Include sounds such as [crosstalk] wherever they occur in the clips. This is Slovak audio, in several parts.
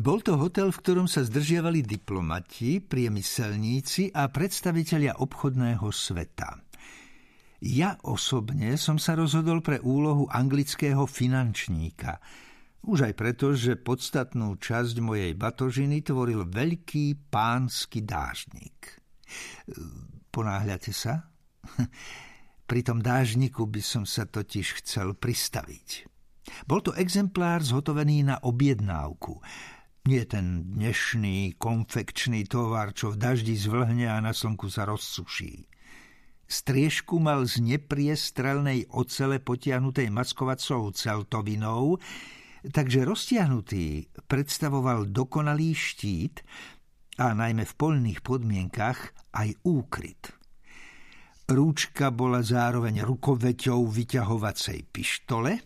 Bol to hotel, v ktorom sa zdržiavali diplomati, priemyselníci a predstavitelia obchodného sveta. Ja osobne som sa rozhodol pre úlohu anglického finančníka. Už aj preto, že podstatnú časť mojej batožiny tvoril veľký pánsky dážnik. Ponáhľate sa? [laughs] Pri tom dážniku by som sa totiž chcel pristaviť. Bol to exemplár zhotovený na objednávku. Nie ten dnešný konfekčný tovar, čo v daždi zvlhne a na slnku sa rozsuší. Striežku mal z nepriestrelnej ocele potiahnutej maskovacou celtovinou, takže roztiahnutý predstavoval dokonalý štít a najmä v polných podmienkach aj úkryt. Rúčka bola zároveň rukoveťou vyťahovacej pištole,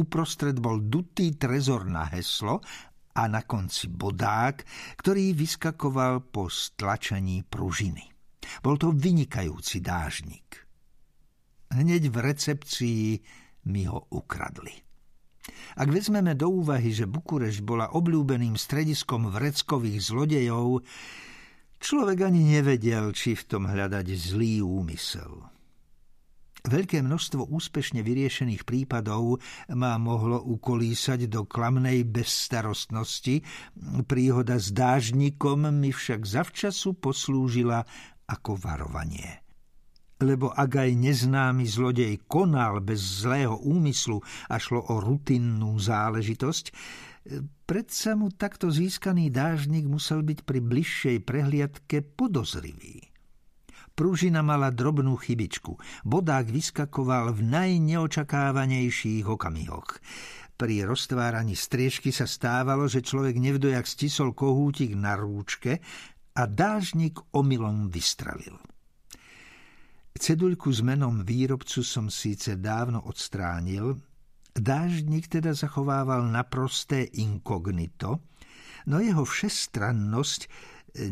uprostred bol dutý trezor na heslo a na konci bodák, ktorý vyskakoval po stlačení pružiny. Bol to vynikajúci dážnik. Hneď v recepcii mi ho ukradli. Ak vezmeme do úvahy, že Bukureš bola obľúbeným strediskom vreckových zlodejov, človek ani nevedel, či v tom hľadať zlý úmysel. Veľké množstvo úspešne vyriešených prípadov má mohlo ukolísať do klamnej bezstarostnosti. Príhoda s dážnikom mi však zavčasu poslúžila ako varovanie. Lebo ak aj neznámy zlodej konal bez zlého úmyslu a šlo o rutinnú záležitosť, predsa mu takto získaný dážnik musel byť pri bližšej prehliadke podozrivý. Pružina mala drobnú chybičku. Bodák vyskakoval v najneočakávanejších okamihoch. Pri roztváraní striežky sa stávalo, že človek nevdojak stisol kohútik na rúčke a dážnik omylom vystrelil. Ceduľku s menom výrobcu som síce dávno odstránil, dážnik teda zachovával naprosté inkognito, no jeho všestrannosť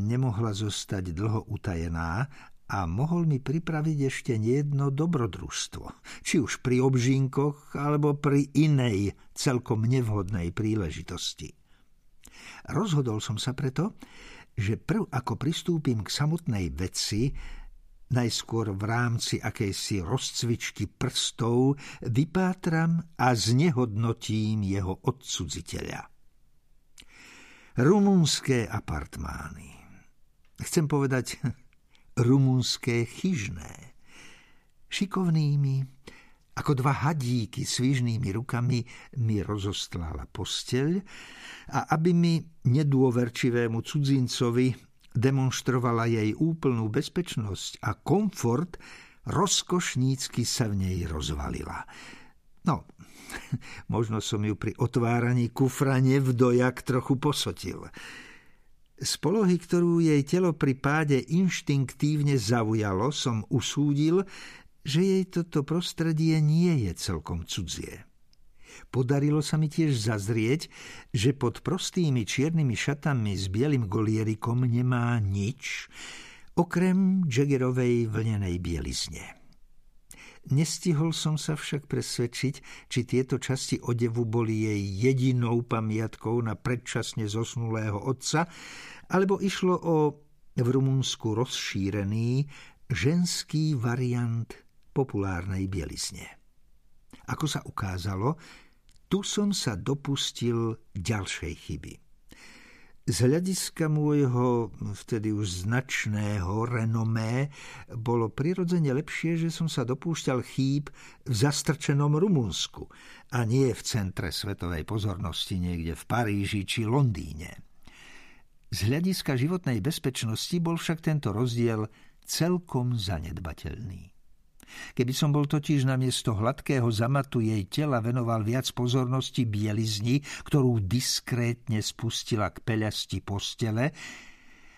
nemohla zostať dlho utajená a mohol mi pripraviť ešte nejedno dobrodružstvo, či už pri obžínkoch alebo pri inej celkom nevhodnej príležitosti. Rozhodol som sa preto, že prv ako pristúpim k samotnej veci, najskôr v rámci akejsi rozcvičky prstov, vypátram a znehodnotím jeho odsudziteľa. Rumunské apartmány. Chcem povedať [laughs] rumunské chyžné. Šikovnými, ako dva hadíky s výžnými rukami mi rozostlala posteľ a aby mi nedôverčivému cudzincovi demonstrovala jej úplnú bezpečnosť a komfort, rozkošnícky sa v nej rozvalila. No, [laughs] možno som ju pri otváraní kufra nevdojak trochu posotil. Z polohy, ktorú jej telo pri páde inštinktívne zaujalo, som usúdil, že jej toto prostredie nie je celkom cudzie. Podarilo sa mi tiež zazrieť, že pod prostými čiernymi šatami s bielým golierikom nemá nič, okrem Jaggerovej vlnenej bielizne. Nestihol som sa však presvedčiť, či tieto časti odevu boli jej jedinou pamiatkou na predčasne zosnulého otca, alebo išlo o v Rumunsku rozšírený ženský variant populárnej bielizne. Ako sa ukázalo, tu som sa dopustil ďalšej chyby. Z hľadiska môjho vtedy už značného renomé bolo prirodzene lepšie, že som sa dopúšťal chýb v zastrčenom Rumunsku a nie v centre svetovej pozornosti niekde v Paríži či Londýne. Z hľadiska životnej bezpečnosti bol však tento rozdiel celkom zanedbateľný. Keby som bol totiž na miesto hladkého zamatu jej tela venoval viac pozornosti bielizni, ktorú diskrétne spustila k peľasti postele,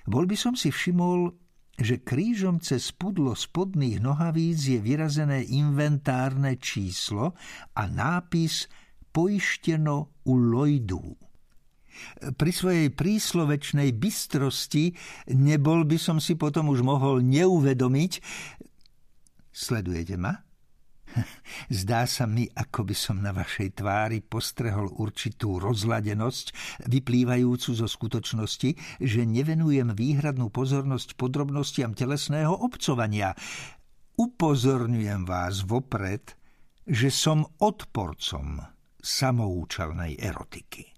bol by som si všimol, že krížom cez pudlo spodných nohavíc je vyrazené inventárne číslo a nápis poišteno u Lloydu. Pri svojej príslovečnej bystrosti nebol by som si potom už mohol neuvedomiť, Sledujete ma? [laughs] Zdá sa mi, ako by som na vašej tvári postrehol určitú rozladenosť, vyplývajúcu zo skutočnosti, že nevenujem výhradnú pozornosť podrobnostiam telesného obcovania. Upozorňujem vás vopred, že som odporcom samoučelnej erotiky.